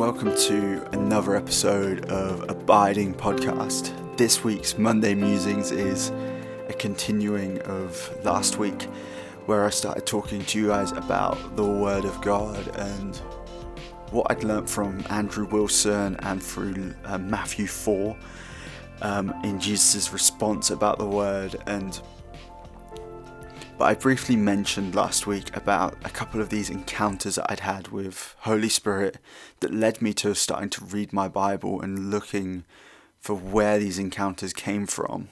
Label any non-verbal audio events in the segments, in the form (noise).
welcome to another episode of Abiding Podcast. This week's Monday Musings is a continuing of last week, where I started talking to you guys about the Word of God and what I'd learnt from Andrew Wilson and through uh, Matthew 4 um, in Jesus' response about the Word and but I briefly mentioned last week about a couple of these encounters that I'd had with Holy Spirit that led me to starting to read my Bible and looking for where these encounters came from.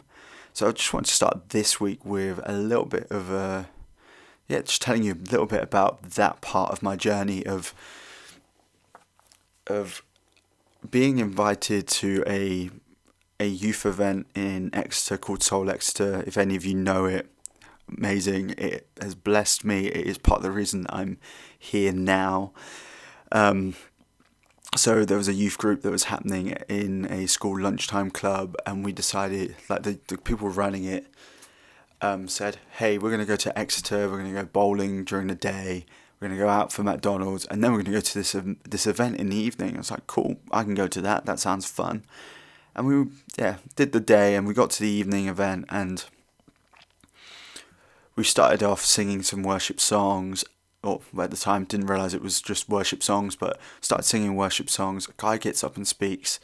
So I just want to start this week with a little bit of a yeah, just telling you a little bit about that part of my journey of of being invited to a a youth event in Exeter called Soul Exeter. If any of you know it, amazing. It has blessed me. It is part of the reason I'm here now. Um, so there was a youth group that was happening in a school lunchtime club, and we decided, like the, the people running it, um, said, "Hey, we're going to go to Exeter. We're going to go bowling during the day. We're going to go out for McDonald's, and then we're going to go to this um, this event in the evening." I was like, "Cool, I can go to that. That sounds fun." And we, yeah, did the day, and we got to the evening event, and we started off singing some worship songs. Or at the time didn't realize it was just worship songs but started singing worship songs. A guy gets up and speaks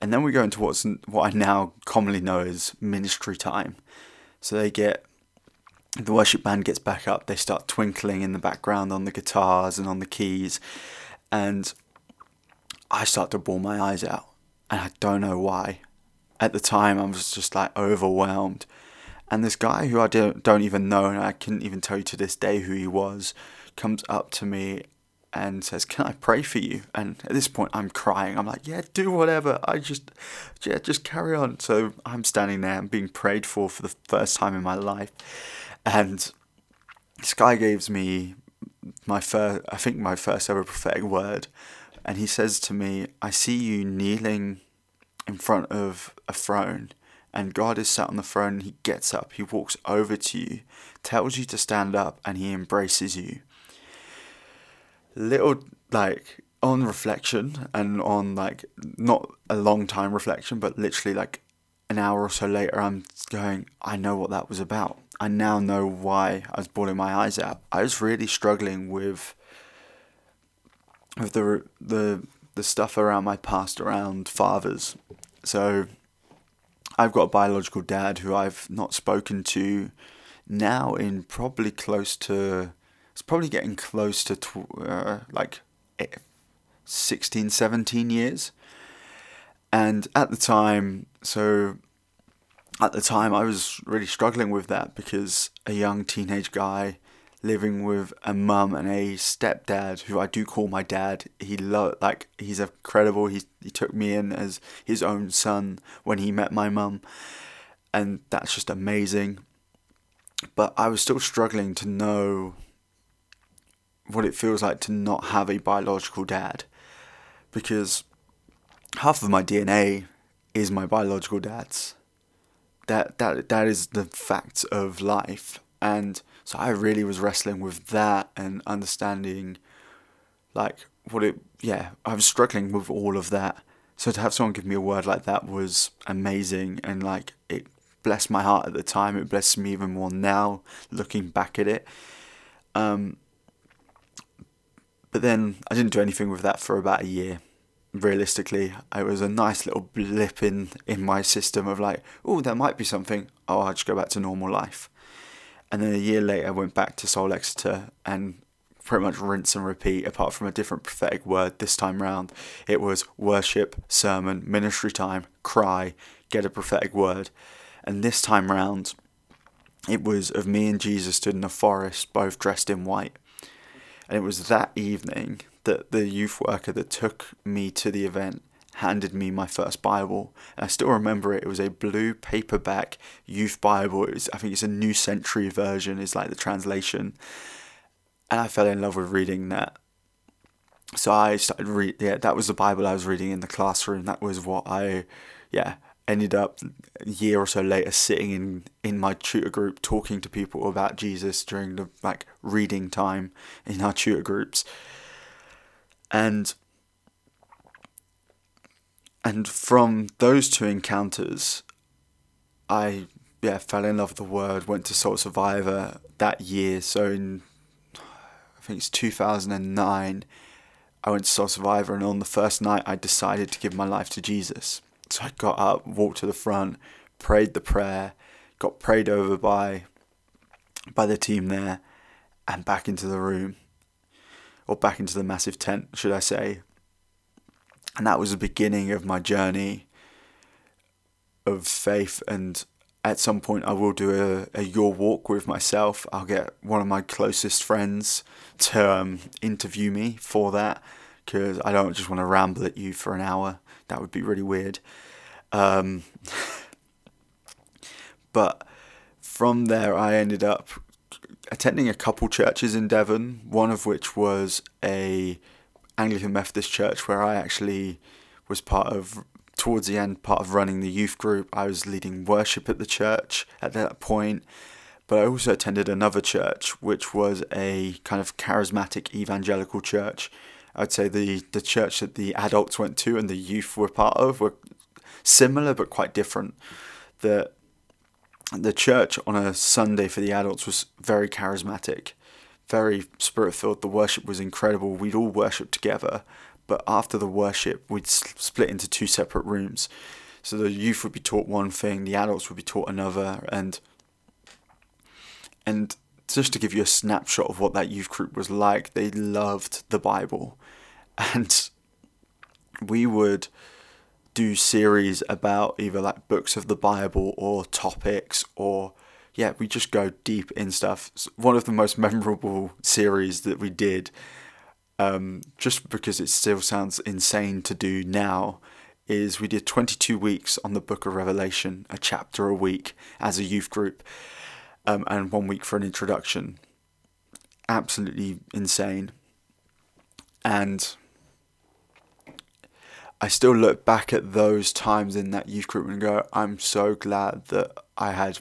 and then we go into what's what I now commonly know as ministry time. So they get the worship band gets back up they start twinkling in the background on the guitars and on the keys and I start to bawl my eyes out and I don't know why. At the time I was just like overwhelmed and this guy who I don't, even know, and I couldn't even tell you to this day who he was, comes up to me and says, "Can I pray for you?" And at this point, I'm crying. I'm like, "Yeah, do whatever. I just, yeah, just carry on." So I'm standing there, I'm being prayed for for the first time in my life, and this guy gives me my first, I think my first ever prophetic word, and he says to me, "I see you kneeling in front of a throne." And God is sat on the throne. and He gets up, he walks over to you, tells you to stand up, and he embraces you. Little like on reflection and on like not a long time reflection, but literally like an hour or so later, I'm going, I know what that was about. I now know why I was bawling my eyes out. I was really struggling with with the the the stuff around my past around fathers. So I've got a biological dad who I've not spoken to now in probably close to it's probably getting close to tw- uh, like 16 17 years. And at the time so at the time I was really struggling with that because a young teenage guy living with a mum and a stepdad who I do call my dad. He lo- like he's incredible. He he took me in as his own son when he met my mum, and that's just amazing. But I was still struggling to know what it feels like to not have a biological dad, because half of my DNA is my biological dad's. That that that is the facts of life, and so I really was wrestling with that and understanding, like, what it, yeah, I was struggling with all of that. So to have someone give me a word like that was amazing and, like, it blessed my heart at the time. It blesses me even more now, looking back at it. Um, but then I didn't do anything with that for about a year. Realistically, it was a nice little blip in, in my system of like, oh, that might be something. Oh, I'll just go back to normal life. And then a year later, I went back to Soul Exeter and pretty much rinse and repeat, apart from a different prophetic word this time round. It was worship, sermon, ministry time, cry, get a prophetic word. And this time round, it was of me and Jesus stood in a forest, both dressed in white. And it was that evening that the youth worker that took me to the event handed me my first Bible. And I still remember it. It was a blue paperback youth Bible. It was, I think it's a New Century version, is like the translation. And I fell in love with reading that. So I started read. Yeah, that was the Bible I was reading in the classroom. That was what I, yeah, ended up a year or so later sitting in in my tutor group talking to people about Jesus during the like reading time in our tutor groups. And and from those two encounters, I yeah fell in love with the word. Went to Soul Survivor that year. So in I think it's two thousand and nine. I went to Soul Survivor, and on the first night, I decided to give my life to Jesus. So I got up, walked to the front, prayed the prayer, got prayed over by by the team there, and back into the room, or back into the massive tent, should I say? And that was the beginning of my journey of faith. And at some point, I will do a, a your walk with myself. I'll get one of my closest friends to um, interview me for that because I don't just want to ramble at you for an hour. That would be really weird. Um, (laughs) but from there, I ended up attending a couple churches in Devon, one of which was a Anglican Methodist church where I actually was part of towards the end part of running the youth group. I was leading worship at the church at that point. But I also attended another church, which was a kind of charismatic evangelical church. I'd say the, the church that the adults went to and the youth were part of were similar but quite different. The the church on a Sunday for the adults was very charismatic, very spirit filled. The worship was incredible. We'd all worship together, but after the worship, we'd split into two separate rooms. So the youth would be taught one thing, the adults would be taught another, and and just to give you a snapshot of what that youth group was like, they loved the Bible, (laughs) and we would do series about either like books of the Bible or topics or yeah, we just go deep in stuff. One of the most (laughs) memorable series that we did, um, just because it still sounds insane to do now, is we did 22 weeks on the book of Revelation, a chapter a week as a youth group, um, and one week for an introduction. Absolutely insane. And I still look back at those times in that youth group and go, I'm so glad that I had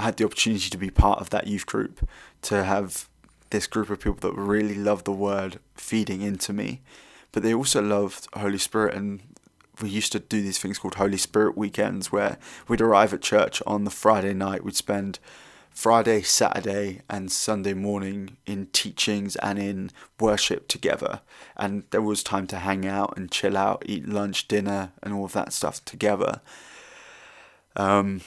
I had the opportunity to be part of that youth group, to have this group of people that really loved the word feeding into me, but they also loved Holy Spirit and we used to do these things called Holy Spirit weekends where we'd arrive at church on the Friday night, we'd spend Friday, Saturday, and Sunday morning in teachings and in worship together. And there was time to hang out and chill out, eat lunch, dinner, and all of that stuff together. Um,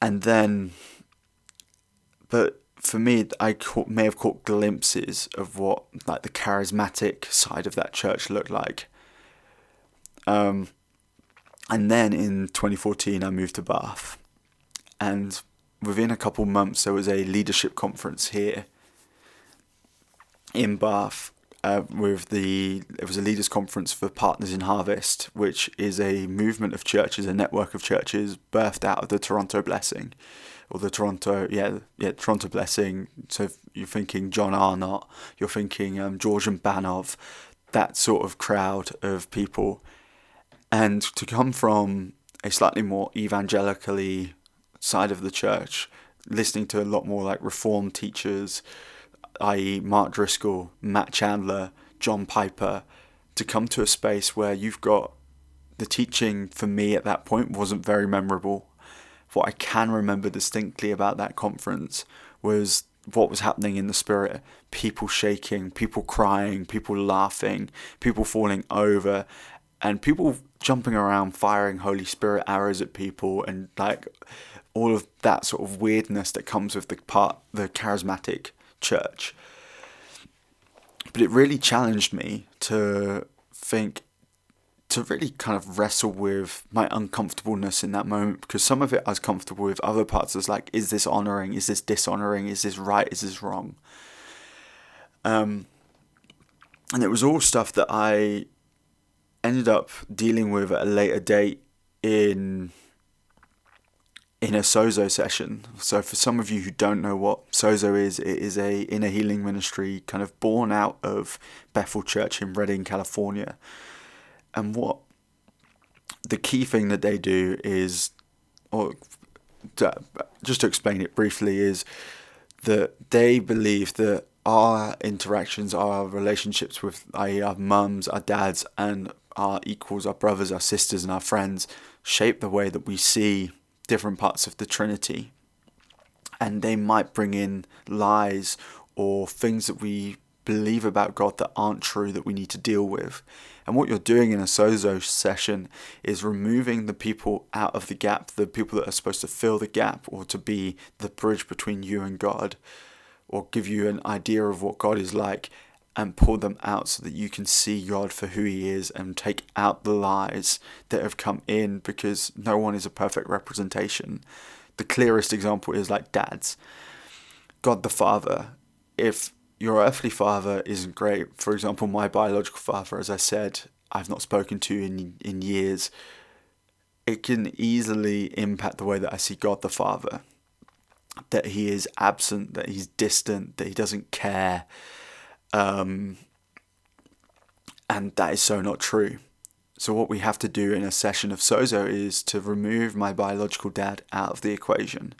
and then, but for me, I caught, may have caught glimpses of what like the charismatic side of that church looked like. Um, and then in 2014, I moved to Bath, and within a couple months, there was a leadership conference here in Bath uh, with the it was a leaders conference for partners in harvest which is a movement of churches a network of churches birthed out of the toronto blessing. Or the toronto yeah yeah toronto blessing. So you're thinking john arnott you're thinking um, georgian banov that sort of crowd of people. And to come from a slightly more evangelically side of the church, listening to a lot more like reformed teachers, i.e., Mark Driscoll, Matt Chandler, John Piper, to come to a space where you've got the teaching for me at that point wasn't very memorable. What I can remember distinctly about that conference was what was happening in the spirit people shaking, people crying, people laughing, people falling over, and people jumping around firing Holy Spirit arrows at people and like all of that sort of weirdness that comes with the part the charismatic church. But it really challenged me to think to really kind of wrestle with my uncomfortableness in that moment because some of it I was comfortable with, other parts was like, is this honoring? Is this dishonoring? Is this right? Is this wrong? Um, and it was all stuff that I ended up dealing with at a later date in in a sozo session. So for some of you who don't know what sozo is, it is a inner healing ministry kind of born out of Bethel Church in Redding, California. And what the key thing that they do is, or to, just to explain it briefly, is that they believe that our interactions, our relationships with i.e. our mums, our dads, and our equals, our brothers, our sisters, and our friends shape the way that we see different parts of the Trinity. And they might bring in lies or things that we believe about God that aren't true that we need to deal with. And what you're doing in a sozo session is removing the people out of the gap, the people that are supposed to fill the gap or to be the bridge between you and God, or give you an idea of what God is like, and pull them out so that you can see God for who He is and take out the lies that have come in because no one is a perfect representation. The clearest example is like dads. God the Father. If your earthly father isn't great, for example, my biological father, as I said, I've not spoken to in, in years, it can easily impact the way that I see God the Father. That he is absent, that he's distant, that he doesn't care um, and that is so not true. So, what we have to do in a session of Sozo is to remove my biological dad out of the equation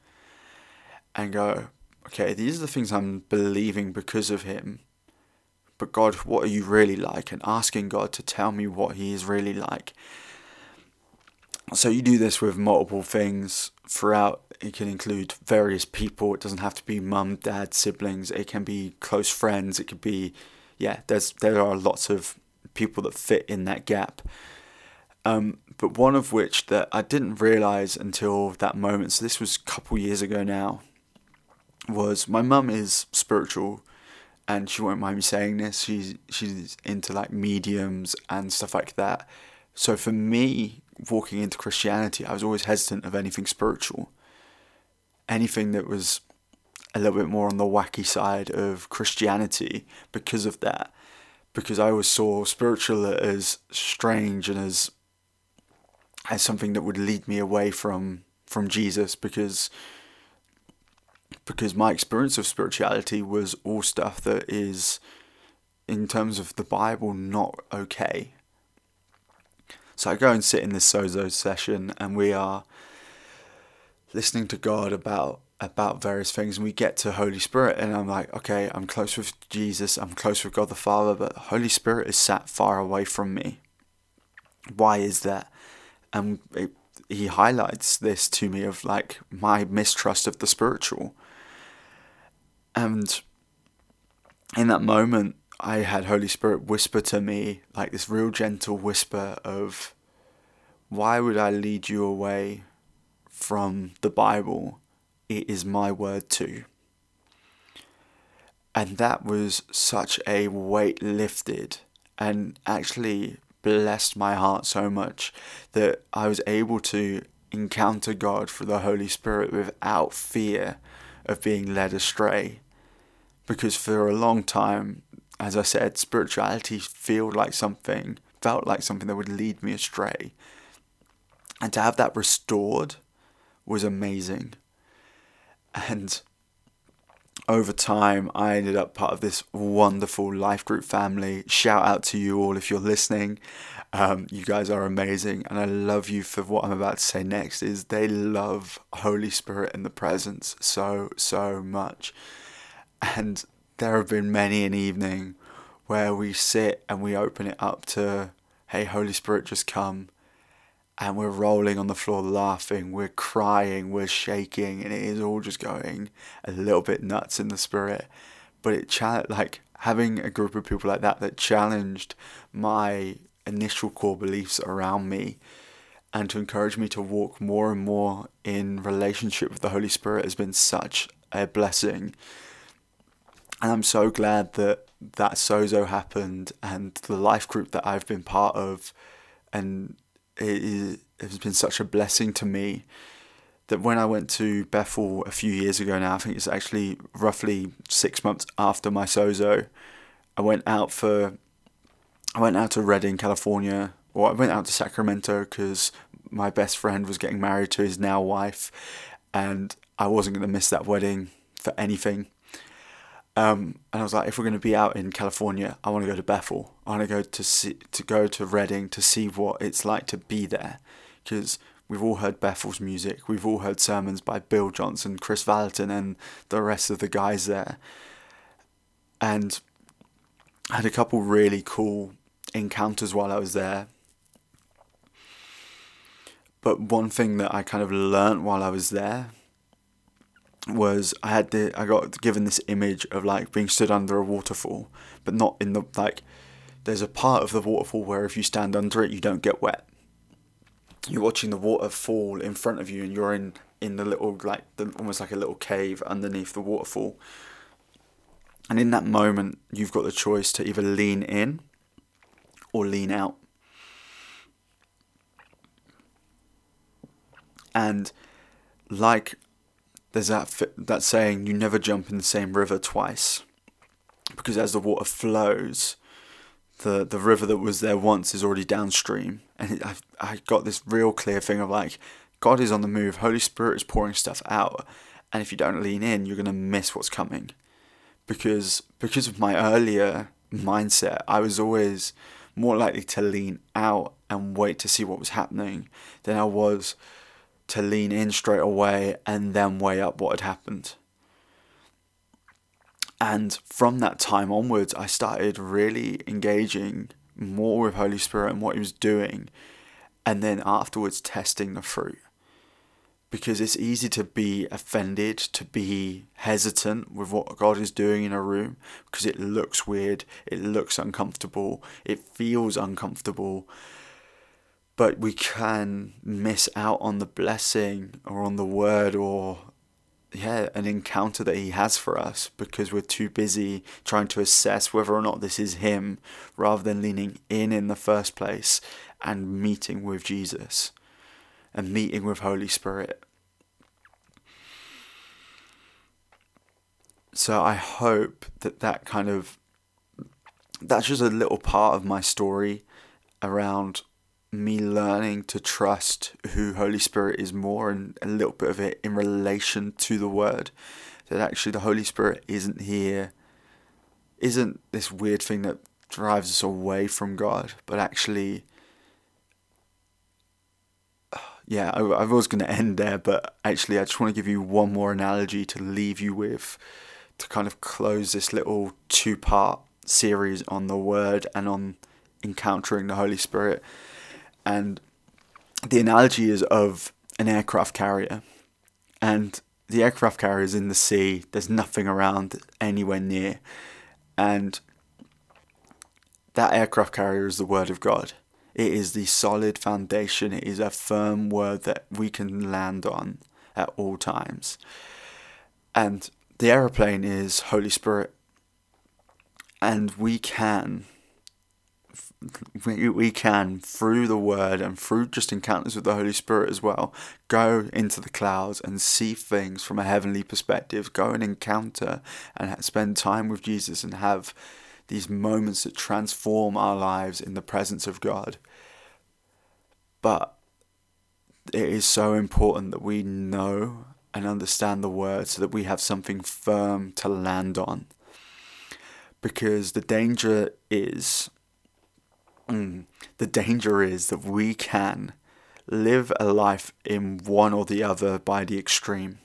and go, okay, these are the things I'm believing because of him. But, God, what are you really like? And asking God to tell me what he is really like. So, you do this with multiple things throughout. It can include various people. It doesn't have to be mum, dad, siblings. It can be close friends. It could be, yeah. There's there are lots of people that fit in that gap. Um, but one of which that I didn't realize until that moment. So this was a couple years ago now. Was my mum is spiritual, and she won't mind me saying this. She's she's into like mediums and stuff like that. So for me, walking into Christianity, I was always hesitant of anything spiritual. Anything that was a little bit more on the wacky side of Christianity because of that. Because I always saw spiritual as strange and as as something that would lead me away from from Jesus because because my experience of spirituality was all stuff that is in terms of the Bible not okay so I go and sit in this Sozo session, and we are listening to God about about various things, and we get to Holy Spirit, and I'm like, okay, I'm close with Jesus, I'm close with God the Father, but Holy Spirit is sat far away from me. Why is that? And it, he highlights this to me of like my mistrust of the spiritual. And in that moment, I had Holy Spirit whisper to me, like this real gentle whisper of, Why would I lead you away from the Bible? It is my word too. And that was such a weight lifted and actually blessed my heart so much that I was able to encounter God through the Holy Spirit without fear of being led astray. Because for a long time, as I said, spirituality felt like something, felt like something that would lead me astray. And to have that restored was amazing. And over time, I ended up part of this wonderful life group family. Shout out to you all if you're listening. Um, you guys are amazing, and I love you for what I'm about to say next. Is they love Holy Spirit in the presence so so much, and there have been many an evening where we sit and we open it up to, hey, Holy Spirit, just come. And we're rolling on the floor laughing, we're crying, we're shaking, and it is all just going a little bit nuts in the spirit. But it, cha- like, having a group of people like that that challenged my initial core beliefs around me and to encourage me to walk more and more in relationship with the Holy Spirit has been such a blessing and I'm so glad that that Sozo happened and the life group that I've been part of, and it, has been such a blessing to me that when I went to Bethel a few years ago now, I think it's actually roughly six months after my Sozo, I went out for, I went out to Redding, California, or I went out to Sacramento because my best friend was getting married to his now wife, and I wasn't going to miss that wedding for anything. Um, and I was like, if we're going to be out in California, I want to go to Bethel. I want to go to see, to go to Redding to see what it's like to be there, because we've all heard Bethel's music. We've all heard sermons by Bill Johnson, Kris Vallotton, and the rest of the guys there. And I had a couple really cool encounters while I was there. but one thing that I kind of learned while I was there was I had the I got given this image of like being stood under a waterfall, but not in the like. There's a part of the waterfall where if you stand under it, you don't get wet. You're watching the water fall in front of you, and you're in in the little like the, almost like a little cave underneath the waterfall. And in that moment, you've got the choice to either lean in or lean out. And like there's that that saying, you never jump in the same river twice, because as the water flows, the the river that was there once is already downstream, and I I got this real clear thing of like, God is on the move, Holy Spirit is pouring stuff out, and if you don't lean in, you're gonna miss what's coming, because because of my earlier mindset, I was always more likely to lean out and wait to see what was happening than I was to lean in straight away and then weigh up what had happened. And from that time onwards, I started really engaging more with Holy Spirit and what He was doing, and then afterwards testing the fruit. Because it's easy to be offended, to be hesitant with what God is doing in a room, because it looks weird, it looks uncomfortable, it feels uncomfortable, but we can miss out on the blessing or on the word or yeah an encounter that he has for us because we're too busy trying to assess whether or not this is him rather than leaning in in the first place and meeting with Jesus and meeting with Holy Spirit. So i hope that that kind of that's just a little part of my story around me learning to trust who Holy Spirit is more and a little bit of it in relation to the Word. That actually the Holy Spirit isn't here, isn't this weird thing that drives us away from God, but actually, (sighs) yeah, I, I was going to end there, but actually, I just want to give you one more analogy to leave you with to kind of close this little two part series on the Word and on encountering the Holy Spirit. And the analogy is of an aircraft carrier. And the aircraft carrier is in the sea, there's nothing around anywhere near. And that aircraft carrier is the Word of God. It is the solid foundation, it is a firm word that we can land on at all times. And the aeroplane is Holy Spirit. And we can we, we can, through the Word and through just encounters with the Holy Spirit as well, go into the clouds and see things from a heavenly perspective, go and encounter and spend time with Jesus and have these moments that transform our lives in the presence of God. But it is so important that we know and understand the Word so that we have something firm to land on. Because the danger is Mm. The danger is that we can live a life in one or the other by the extreme.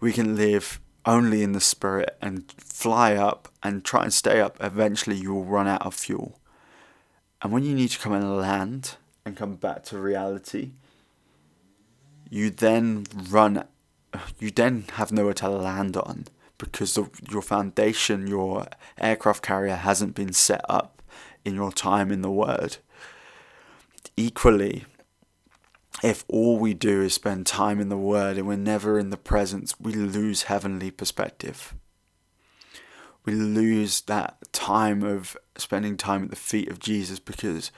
We can live only in the spirit and fly up and try and stay up. Eventually, you will run out of fuel. And when you need to come and land and come back to reality, you then run, you then have nowhere to land on because the, your foundation, your aircraft carrier hasn't been set up in your time in the Word. Equally, if all we do is spend time in the Word and we're never in the presence, we lose heavenly perspective. We lose that time of spending time at the feet of Jesus because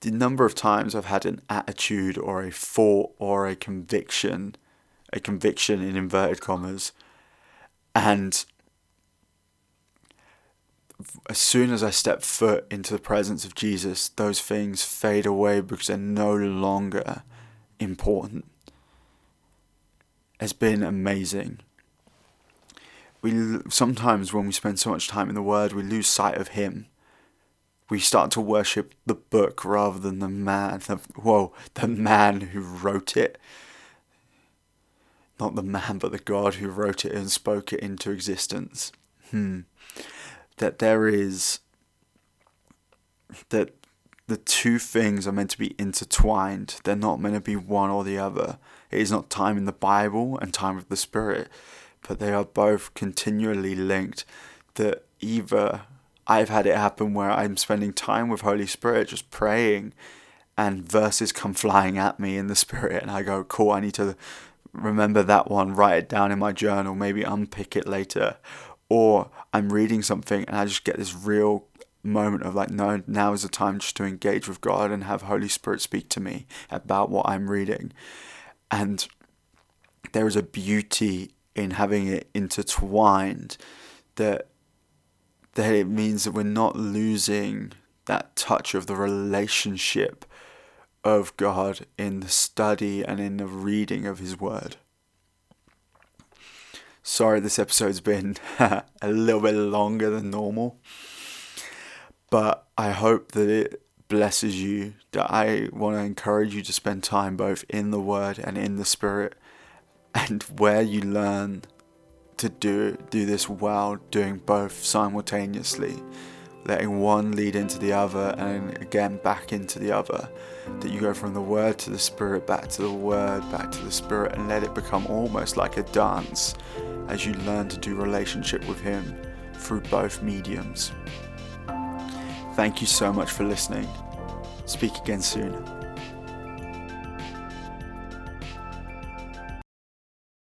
the number of times I've had an attitude or a thought or a conviction, a conviction in inverted commas, and as soon as I step foot into the presence of Jesus, those things fade away because they're no longer important. It's been amazing. We sometimes when we spend so much time in the Word, we lose sight of Him. We start to worship the book rather than the man. The, whoa, the man who wrote it. Not the man, but the God who wrote it and spoke it into existence. Hmm that there is that the two things are meant to be intertwined. They're not meant to be one or the other. It is not time in the Bible and time of the Spirit, but they are both continually linked. That either I've had it happen where I'm spending time with Holy Spirit, just praying, and verses come flying at me in the Spirit, and I go, cool, I need to remember that one, write it down in my journal, maybe unpick it later. Or I'm reading something and I just get this real moment of like, no, now is the time just to engage with God and have Holy Spirit speak to me about what I'm reading. And there is a beauty in having it intertwined that that it means that we're not losing that touch of the relationship of God in the study and in the reading of His Word. Sorry, this episode's been (laughs) a little bit longer than normal, but I hope that it blesses you. That I want to encourage you to spend time both in the Word and in the Spirit, and where you learn to do do this well, doing both simultaneously letting one lead into the other and again back into the other. That you go from the word to the spirit, back to the word, back to the spirit, and let it become almost like a dance as you learn to do relationship with Him through both mediums. Thank you so much for listening. Speak again soon.